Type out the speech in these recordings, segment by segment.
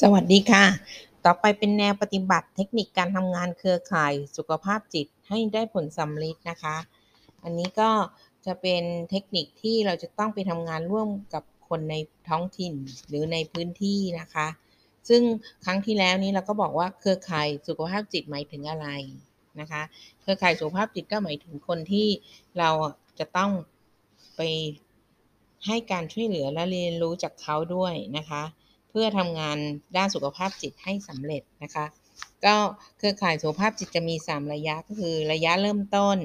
สวัสดีค่ะ ต่อไปเป็นแนวปฏิบัติเทคนิคการทำงานเครือข่ายสุขภาพจิตให้ได้ผลสำเร็จนะคะ อันนี้ก็จะเป็นเทคนิคที่เราจะต้องไปทำงานร่วมกับคนในท้องถิ่นหรือในพื้นที่นะคะ ซึ่งครั้งที่แล้วนี้เราก็บอกว่าเครือข่ายสุขภาพจิตหมายถึงอะไรนะคะ เครือข่ายสุขภาพจิตก็หมายถึงคนที่เราจะต้องไปให้การช่วยเหลือและเรียนรู้จากเขาด้วยนะคะ เพื่อทำงานด้านสุขภาพจิตให้สำเร็จนะคะ ก็เครือข่ายสุขภาพจิตจะมี 3 ระยะก็คือระยะเริ่มต้น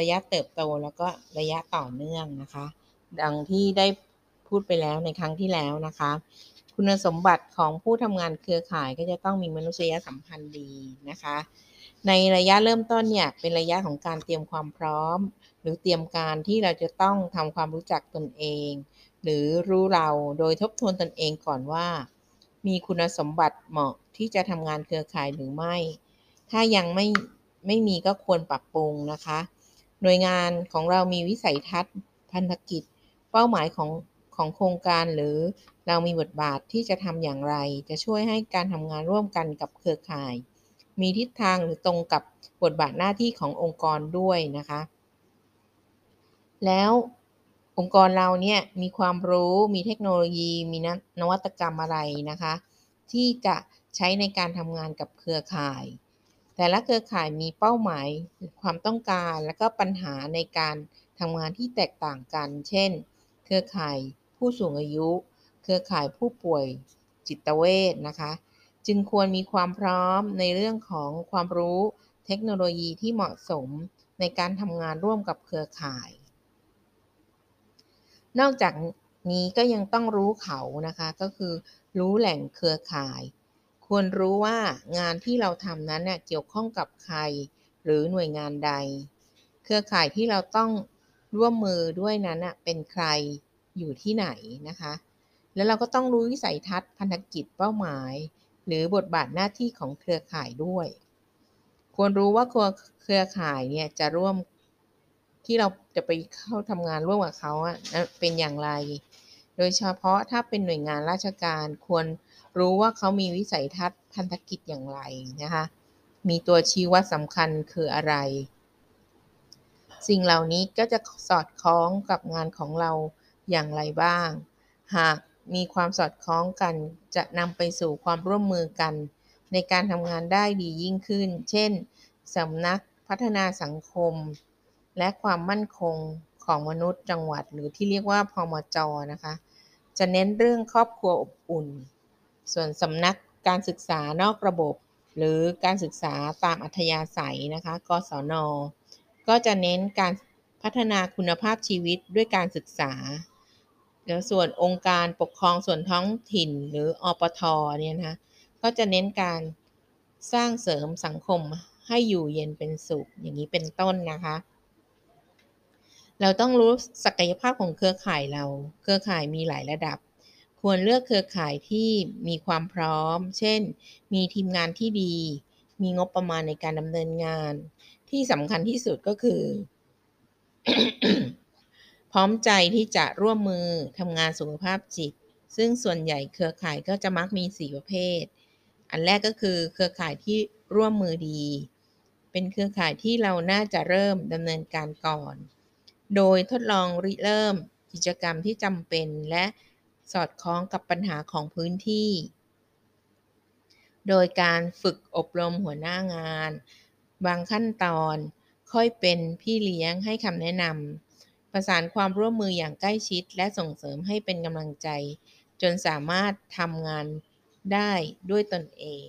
ระยะเติบโตแล้วก็ระยะต่อเนื่องนะคะ ดังที่ได้พูดไปแล้วในครั้งที่แล้วนะคะ คุณสมบัติของผู้ทำงานเครือข่ายก็จะต้องมีมนุษยสัมพันธ์ดีนะคะ ในระยะเริ่มต้นเนี่ยเป็นระยะของการเตรียมความพร้อม หรือเตรียมการที่เราจะต้องทำความรู้จักตนเอง หรือรู้เราโดยทบทวนตนเองก่อนว่า มีคุณสมบัติเหมาะที่จะทำงานเครือข่ายหรือไม่ ถ้ายังไม่ไม่มีก็ควรปรับปรุงนะคะ หน่วยงานของเรามีวิสัยทัศน์ พันธกิจ เป้าหมายของของโครงการหรือเรามีบทบาทที่จะทำอย่างไร จะช่วยให้การทำงานร่วมกันกับเครือข่าย มีทิศทางหรือตรงกับบทบาทหน้าที่ขององค์กรด้วยนะคะ แล้ว องค์กรเราเนี่ยมีความรู้มีเทคโนโลยี มีนวัตกรรมอะไรนะคะ ที่จะใช้ในการทำงานกับเครือข่าย แต่ละเครือข่ายมีเป้าหมายความต้องการ และก็ปัญหาในการทำงานที่แตกต่างกัน เช่น เครือข่ายผู้สูงอายุ เครือข่ายผู้ป่วยจิตเวชนะคะ จึงควรมีความพร้อมในเรื่องของความรู้เทคโนโลยีที่เหมาะสมในการทำงานร่วมกับเครือข่าย นอกจากนี้ก็ยังต้องรู้เขานะคะก็คือ รู้แหล่งเครือข่าย ควรรู้ว่างานที่เราทำนั้นเน่ยเกี่ยวข้องกับใคร หรือหน่วยงานใด เครือข่ายที่เราต้องร่วมมือด้วยนั้นเป็นใครอยู่ที่ไหนนะคะ แล้วเราก็ต้องรู้วิสัยทัศน์พันธกิจเป้าหมาย หรือบทบาทหน้าที่ของเครือข่ายด้วย ควรรู้ว่าเครือข่ายเนี่ยจะร่วม ที่เราจะไปเข้าทำงานร่วมกับเขาอะเป็นอย่างไร โดยเฉพาะถ้าเป็นหน่วยงานราชการควรรู้ว่าเขามีวิสัยทัศน์พันธกิจอย่างไรนะคะ มีตัวชี้วัดสำคัญคืออะไร สิ่งเหล่านี้ก็จะสอดคล้องกับงานของเราอย่างไรบ้าง หากมีความสอดคล้องกันจะนำไปสู่ความร่วมมือกัน ในการทำงานได้ดียิ่งขึ้น เช่นสำนักพัฒนาสังคม และความมั่นคงของมนุษย์จังหวัด หรือที่เรียกว่าพมจนะคะ จะเน้นเรื่องครอบครัวอบอุ่น ส่วนสำนักการศึกษานอกระบบ หรือการศึกษาตามอัธยาศัยนะคะ กศน ก็จะเน้นการพัฒนาคุณภาพชีวิตด้วยการศึกษา แล้วส่วนองค์การปกครองส่วนท้องถิ่นหรืออปทเนี่ยนะก็จะเน้นการสร้างเสริมสังคมให้อยู่เย็นเป็นสุขอย่างนี้เป็นต้นนะคะ เราต้องรู้ศักยภาพของเครือข่ายเรา เครือข่ายมีหลายระดับ ควรเลือกเครือข่ายที่มีความพร้อม เช่น มีทีมงานที่ดี มีงบประมาณในการดำเนินงาน ที่สำคัญที่สุดก็คือ พร้อมใจที่จะร่วมมือทำงานสุขภาพจิต ซึ่งส่วนใหญ่เครือข่ายก็จะมักมีสี่ประเภท อันแรกก็คือเครือข่ายที่ร่วมมือดี เป็นเครือข่ายที่เราน่าจะเริ่มดำเนินการก่อน โดยทดลองริเริ่มกิจกรรมที่จำเป็นและสอดคล้องกับปัญหาของพื้นที่ โดยการฝึกอบรมหัวหน้างาน บางขั้นตอนค่อยเป็นพี่เลี้ยงให้คำแนะนำประสานความร่วมมืออย่างใกล้ชิด และส่งเสริมให้เป็นกำลังใจ จนสามารถทำงานได้ด้วยตนเอง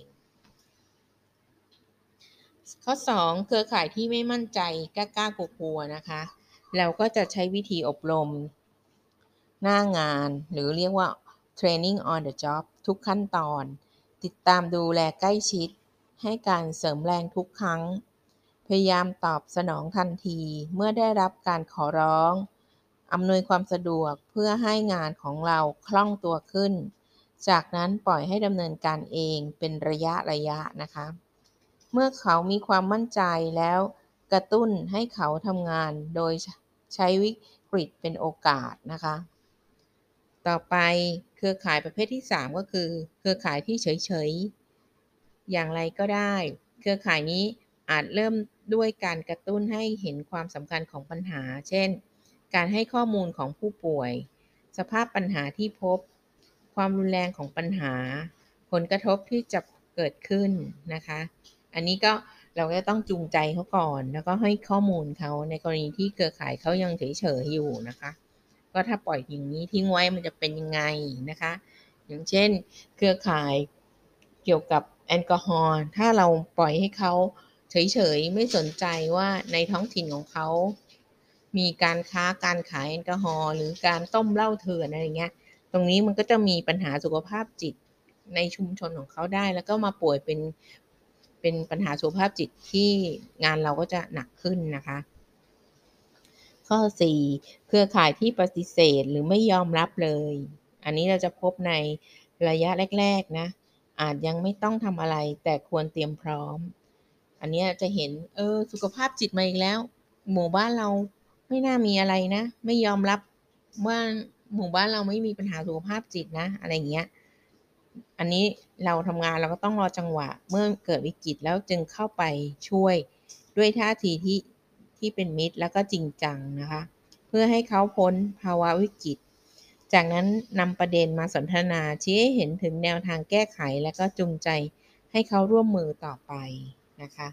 ข้อ 2 เครือข่ายที่ไม่มั่นใจกล้ากลัวนะคะ เราก็จะใช้วิธีอบรม หน้างานหรือเรียกว่า training on the job ทุกขั้นตอน ติดตามดูแลใกล้ชิด ให้การเสริมแรงทุกครั้ง พยายามตอบสนองทันทีเมื่อได้รับการขอร้อง อำนวยความสะดวกเพื่อให้งานของเราคล่องตัวขึ้น จากนั้นปล่อยให้ดำเนินการเองเป็นระยะระยะนะคะ เมื่อเขามีความมั่นใจแล้ว กระตุ้นให้เขาทำงานโดยใช้วิกฤตเป็นโอกาสนะคะ ต่อไปเครือข่ายประเภทที่ 3 ก็คือ เครือข่ายที่เฉยๆ อย่างไรก็ได้ เครือข่ายนี้อาจเริ่มด้วยการกระตุ้นให้เห็นความสำคัญของปัญหา เช่น การให้ข้อมูลของผู้ป่วย สภาพปัญหาที่พบ ความรุนแรงของปัญหา ผลกระทบที่จะเกิดขึ้นนะคะ อันนี้ก็ เราก็ต้องจูงใจเขาก่อน แล้วก็ให้ข้อมูลเขาในกรณีที่เครือข่ายเขายังเฉยๆอยู่นะคะ ก็ถ้าปล่อยอย่างนี้ทิ้งไว้มันจะเป็นยังไงนะคะ อย่างเช่น เครือข่ายเกี่ยวกับแอลกอฮอล์ถ้าเราปล่อยให้เขาเฉยๆไม่สนใจว่าในท้องถิ่นของเขา มีการค้าการขายแอลกอฮอล์หรือการต้มเหล้าเถื่อนอะไรเงี้ย ตรงนี้มันก็จะมีปัญหาสุขภาพจิตในชุมชนของเขาได้ แล้วก็มาป่วยเป็น เป็นปัญหาสุขภาพจิตที่งานเราก็จะหนักขึ้นนะคะ ข้อ 4 เครือข่ายที่ปฏิเสธหรือไม่ยอมรับเลย อันนี้เราจะพบในระยะแรก ๆ นะ อาจยังไม่ต้องทำอะไรแต่ควรเตรียมพร้อม อันนี้จะเห็นเออสุขภาพจิตมาอีกแล้ว หมู่บ้านเราไม่น่ามีอะไรนะ ไม่ยอมรับว่าหมู่บ้านเราไม่มีปัญหาสุขภาพจิตนะ อะไรเงี้ย อันนี้เราทำงานเราก็ต้องรอจังหวะ เมื่อเกิดวิกฤตแล้วจึงเข้าไปช่วยด้วยท่าทีที่ที่เป็นมิตรแล้วก็จริงจังนะคะ เพื่อให้เขาพ้นภาวะวิกฤต จากนั้นนำประเด็นมาสนทนาชี้ให้เห็นถึงแนวทางแก้ไขและก็จูงใจให้เขาร่วมมือต่อไปนะคะ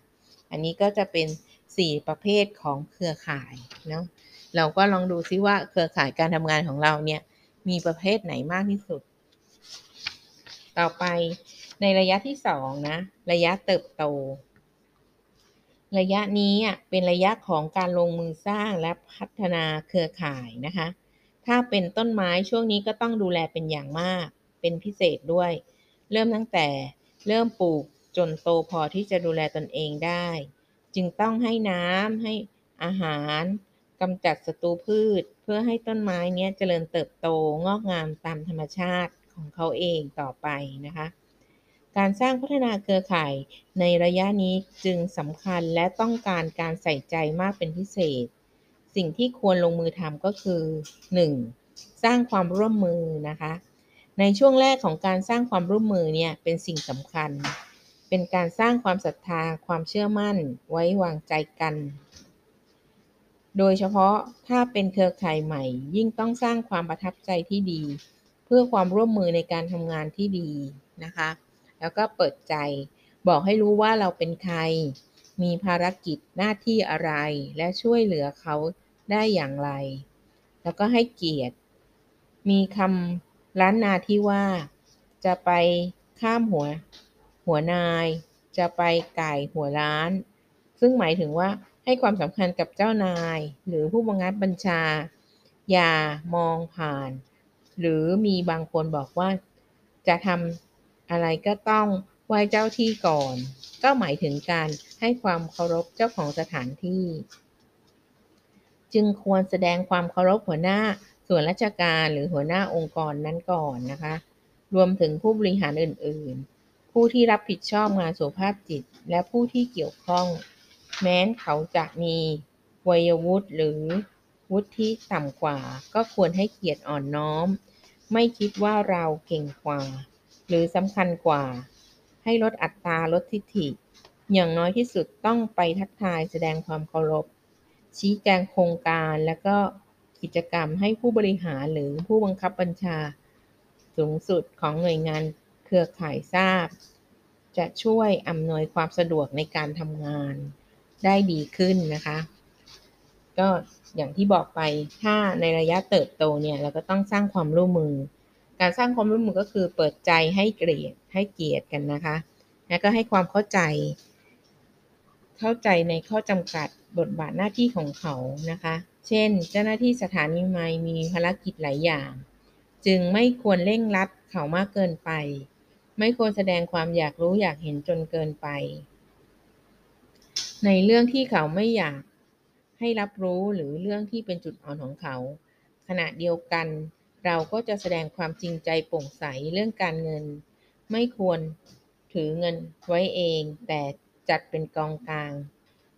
อันนี้ก็จะเป็น 4 ประเภทของเครือข่ายเนาะเราก็ลองดูซิว่าเครือข่ายการทำงานของเราเนี่ยมีประเภทไหนมากที่สุด ต่อไปในระยะที่2นะ ระยะเติบโต ระยะนี้เป็นระยะของการลงมือสร้างและพัฒนาเครือข่ายนะคะ ถ้าเป็นต้นไม้ช่วงนี้ก็ต้องดูแลเป็นอย่างมาก เป็นพิเศษด้วย เริ่มตั้งแต่เริ่มปลูกจนโตพอที่จะดูแลตนเองได้ จึงต้องให้น้ำให้อาหารกำจัดศัตรูพืช เพื่อให้ต้นไม้นี้เจริญเติบโตงอกงามตามธรรมชาติ ของเขาเองต่อไปนะคะ การสร้างพัฒนาเครือข่ายในระยะนี้จึงสำคัญและต้องการการใส่ใจมากเป็นพิเศษ สิ่งที่ควรลงมือทำก็คือ 1. สร้างความร่วมมือนะคะ ในช่วงแรกของการสร้างความร่วมมือเนี่ยเป็นสิ่งสำคัญ เป็นการสร้างความศรัทธา ความเชื่อมั่น ไว้วางใจกันโดยเฉพาะถ้าเป็นเครือข่ายใหม่ยิ่งต้องสร้างความประทับใจที่ดี เพื่อความร่วมมือในการทำงานที่ดีนะคะ แล้วก็เปิดใจบอกให้รู้ว่าเราเป็นใคร มีภารกิจหน้าที่อะไร และช่วยเหลือเขาได้อย่างไร แล้วก็ให้เกียรติ มีคำล้านนาที่ว่าจะไปข้ามหัว หัวนาย จะไปไก่หัวล้าน ซึ่งหมายถึงว่าให้ความสำคัญกับเจ้านาย หรือผู้บังคับบัญชา อย่ามองผ่าน หรือมีบางคนบอกว่าจะทำอะไรก็ต้องไหว้เจ้าที่ก่อน ก็หมายถึงการให้ความเคารพเจ้าของสถานที่ จึงควรแสดงความเคารพหัวหน้าส่วนราชการหรือหัวหน้าองค์กรนั้นก่อนนะคะ รวมถึงผู้บริหารอื่น ๆ ผู้ที่รับผิดชอบงานสุขภาพจิต และผู้ที่เกี่ยวข้อง แม้นเขาจะมีวัยวุฒิหรือวุฒิต่ำกว่า ก็ควรให้เกียรติอ่อนน้อม ไม่คิดว่าเราเก่งกว่า หรือสำคัญกว่า ให้ลดอัตราลดทิฐิ อย่างน้อยที่สุดต้องไปทักทายแสดงความเคารพ ชี้แจงโครงการและก็กิจกรรมให้ผู้บริหารหรือผู้บังคับบัญชา สูงสุดของหน่วยงานเครือข่ายทราบ จะช่วยอำนวยความสะดวกในการทำงานได้ดีขึ้นนะคะ ก็อย่างที่บอกไปถ้าในระยะเติบโตเนี่ยเราก็ต้องสร้างความร่วมมือ การสร้างความร่วมมือก็คือเปิดใจให้เกียรติให้เกียรติกันนะคะแล้วก็ให้ความเข้าใจ เข้าใจในข้อจำกัดบทบาทหน้าที่ของเขานะคะ เช่น เจ้าหน้าที่สถานีไมมีภารกิจหลายอย่าง จึงไม่ควรเร่งรัดเขามากเกินไป ไม่ควรแสดงความอยากรู้อยากเห็นจนเกินไป ในเรื่องที่เขาไม่อยาก ให้รับรู้หรือเรื่องที่เป็นจุดอ่อนของเขา ขณะเดียวกัน เราก็จะแสดงความจริงใจโปร่งใสเรื่องการเงิน ไม่ควรถือเงินไว้เอง แต่จัดเป็นกองกลาง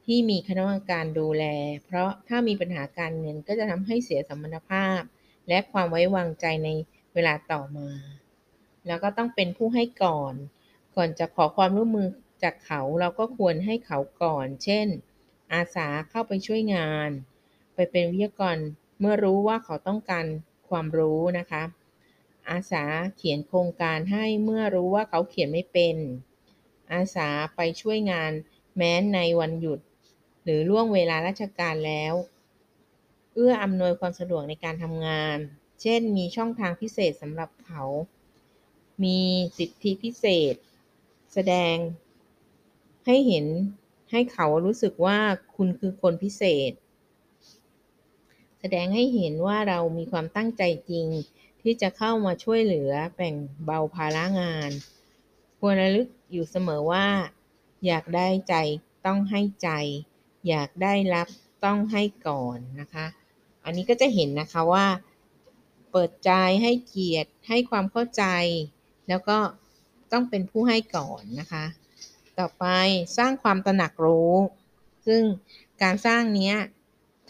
ที่มีคณะกรรมการดูแล เพราะถ้ามีปัญหาการเงินก็จะทำให้เสียสมรรถภาพ และความไว้วางใจในเวลาต่อมา แล้วก็ต้องเป็นผู้ให้ก่อน ก่อนจะขอความร่วมมือจากเขาเราก็ควรให้เขาก่อน เช่น อาสาเข้าไปช่วยงาน ไปเป็นวิทยากรเมื่อรู้ว่าเขาต้องการความรู้นะคะ อาสาเขียนโครงการให้เมื่อรู้ว่าเขาเขียนไม่เป็น อาสาไปช่วยงานแม้ในวันหยุด หรือล่วงเวลาราชการแล้ว เอื้ออำนวยความสะดวกในการทำงาน เช่น มีช่องทางพิเศษสำหรับเขา มีสิทธิพิเศษ แสดงให้เห็น ให้เขารู้สึกว่าคุณคือคนพิเศษ แสดงให้เห็นว่าเรามีความตั้งใจจริง ที่จะเข้ามาช่วยเหลือแบ่งเบาภาระงาน ควรระลึกอยู่เสมอว่า อยากได้ใจต้องให้ใจ อยากได้รับต้องให้ก่อนนะคะ อันนี้ก็จะเห็นนะคะว่า เปิดใจให้เกียรติให้ความเข้าใจ แล้วก็ต้องเป็นผู้ให้ก่อนนะคะ ต่อไปสร้างความตระหนักรู้ ซึ่งการสร้างเนี้ย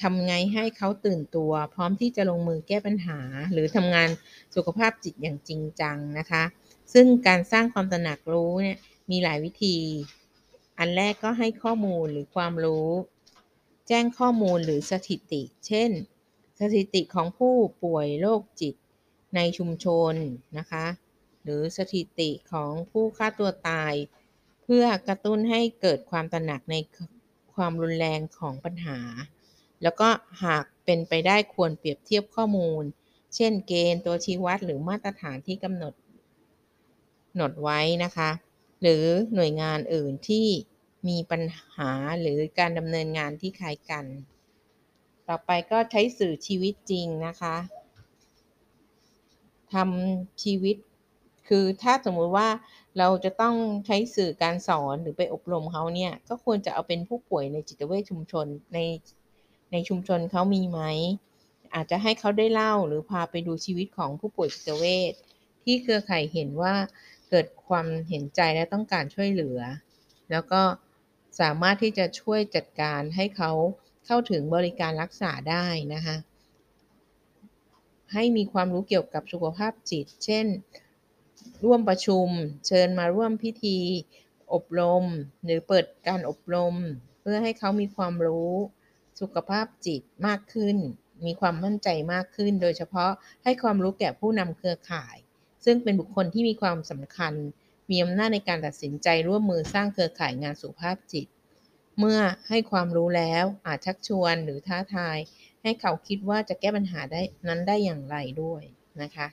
ทำไงให้เขาตื่นตัว พร้อมที่จะลงมือแก้ปัญหา หรือทำงานสุขภาพจิตอย่างจริงจังนะคะ ซึ่งการสร้างความตระหนักรู้เนี่ยมีหลายวิธี อันแรกก็ให้ข้อมูลหรือความรู้ แจ้งข้อมูลหรือสถิติ เช่น สถิติของผู้ป่วยโรคจิตในชุมชนนะคะ หรือสถิติของผู้ฆ่าตัวตาย เพื่อกระตุ้นให้เกิดความตระหนักในความรุนแรงของปัญหา แล้วก็หากเป็นไปได้ควรเปรียบเทียบข้อมูล เช่นเกณฑ์ตัวชี้วัดหรือมาตรฐานที่กำหนดหนดไว้นะคะ หรือหน่วยงานอื่นที่มีปัญหาหรือการดำเนินงานที่คล้ายกัน ต่อไปก็ใช้สื่อชีวิตจริงนะคะทำชีวิต คือถ้าสมมุติว่า เราจะต้องใช้สื่อการสอนหรือไปอบรมเขาเนี่ย ก็ควรจะเอาเป็นผู้ป่วยในจิตเวชชุมชนในในชุมชนเขามีไหม อาจจะให้เขาได้เล่าหรือพาไปดูชีวิตของผู้ป่วยจิตเวชที่เครือข่ายเห็นว่าเกิดความเห็นใจและต้องการช่วยเหลือ แล้วก็สามารถที่จะช่วยจัดการให้เขาเข้าถึงบริการรักษาได้นะคะให้มีความรู้เกี่ยวกับสุขภาพจิต เช่น ร่วมประชุม เชิญมาร่วมพิธี อบรม หรือเปิดการอบรม เพื่อให้เขามีความรู้ สุขภาพจิตมากขึ้น มีความมั่นใจมากขึ้น โดยเฉพาะให้ความรู้แก่ผู้นำเครือข่าย ซึ่งเป็นบุคคลที่มีความสำคัญ มีอำนาจในการตัดสินใจร่วมมือสร้างเครือข่ายงานสุขภาพจิต เมื่อให้ความรู้แล้วอาจชักชวนหรือท้าทาย ให้เขาคิดว่าจะแก้ปัญหาได้นั้นได้อย่างไรด้วยนะคะ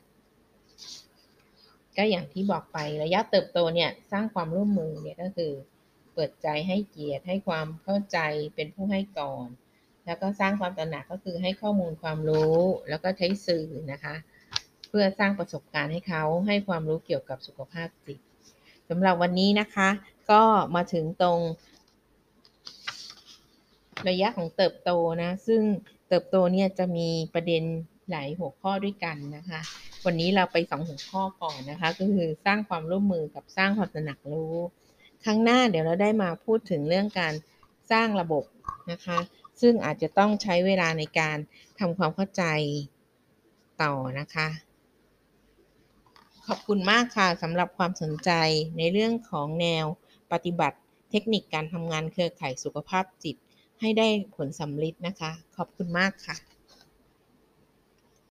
ก็อย่างที่บอกไประยะเติบโตเนี่ยสร้างความร่วมมือเนี่ยก็คือ เปิดใจให้เกียรติให้ความเข้าใจเป็นผู้ให้ก่อน แล้วก็สร้างความตระหนักก็คือให้ข้อมูลความรู้แล้วก็ใช้สื่อนะคะ เพื่อสร้างประสบการณ์ให้เขาให้ความรู้เกี่ยวกับสุขภาพจิตสำหรับวันนี้นะคะ ก็มาถึงตรง ระยะของเติบโตนะ ซึ่งเติบโตเนี่ยจะมีประเด็นหลายหัวข้อด้วยกันนะคะ วันนี้เราไปสองหัวข้อก่อนนะคะ ก็คือสร้างความร่วมมือกับสร้างความตระหนักรู้ ครั้งหน้าเดี๋ยวเราได้มาพูดถึงเรื่องการสร้างระบบนะคะ ซึ่งอาจจะต้องใช้เวลาในการทำความเข้าใจต่อนะคะ ขอบคุณมากค่ะสำหรับความสนใจในเรื่องของแนวปฏิบัติเทคนิคการทำงานเครือข่ายสุขภาพจิต ให้ได้ผลสำลิดนะคะ ขอบคุณมากค่ะ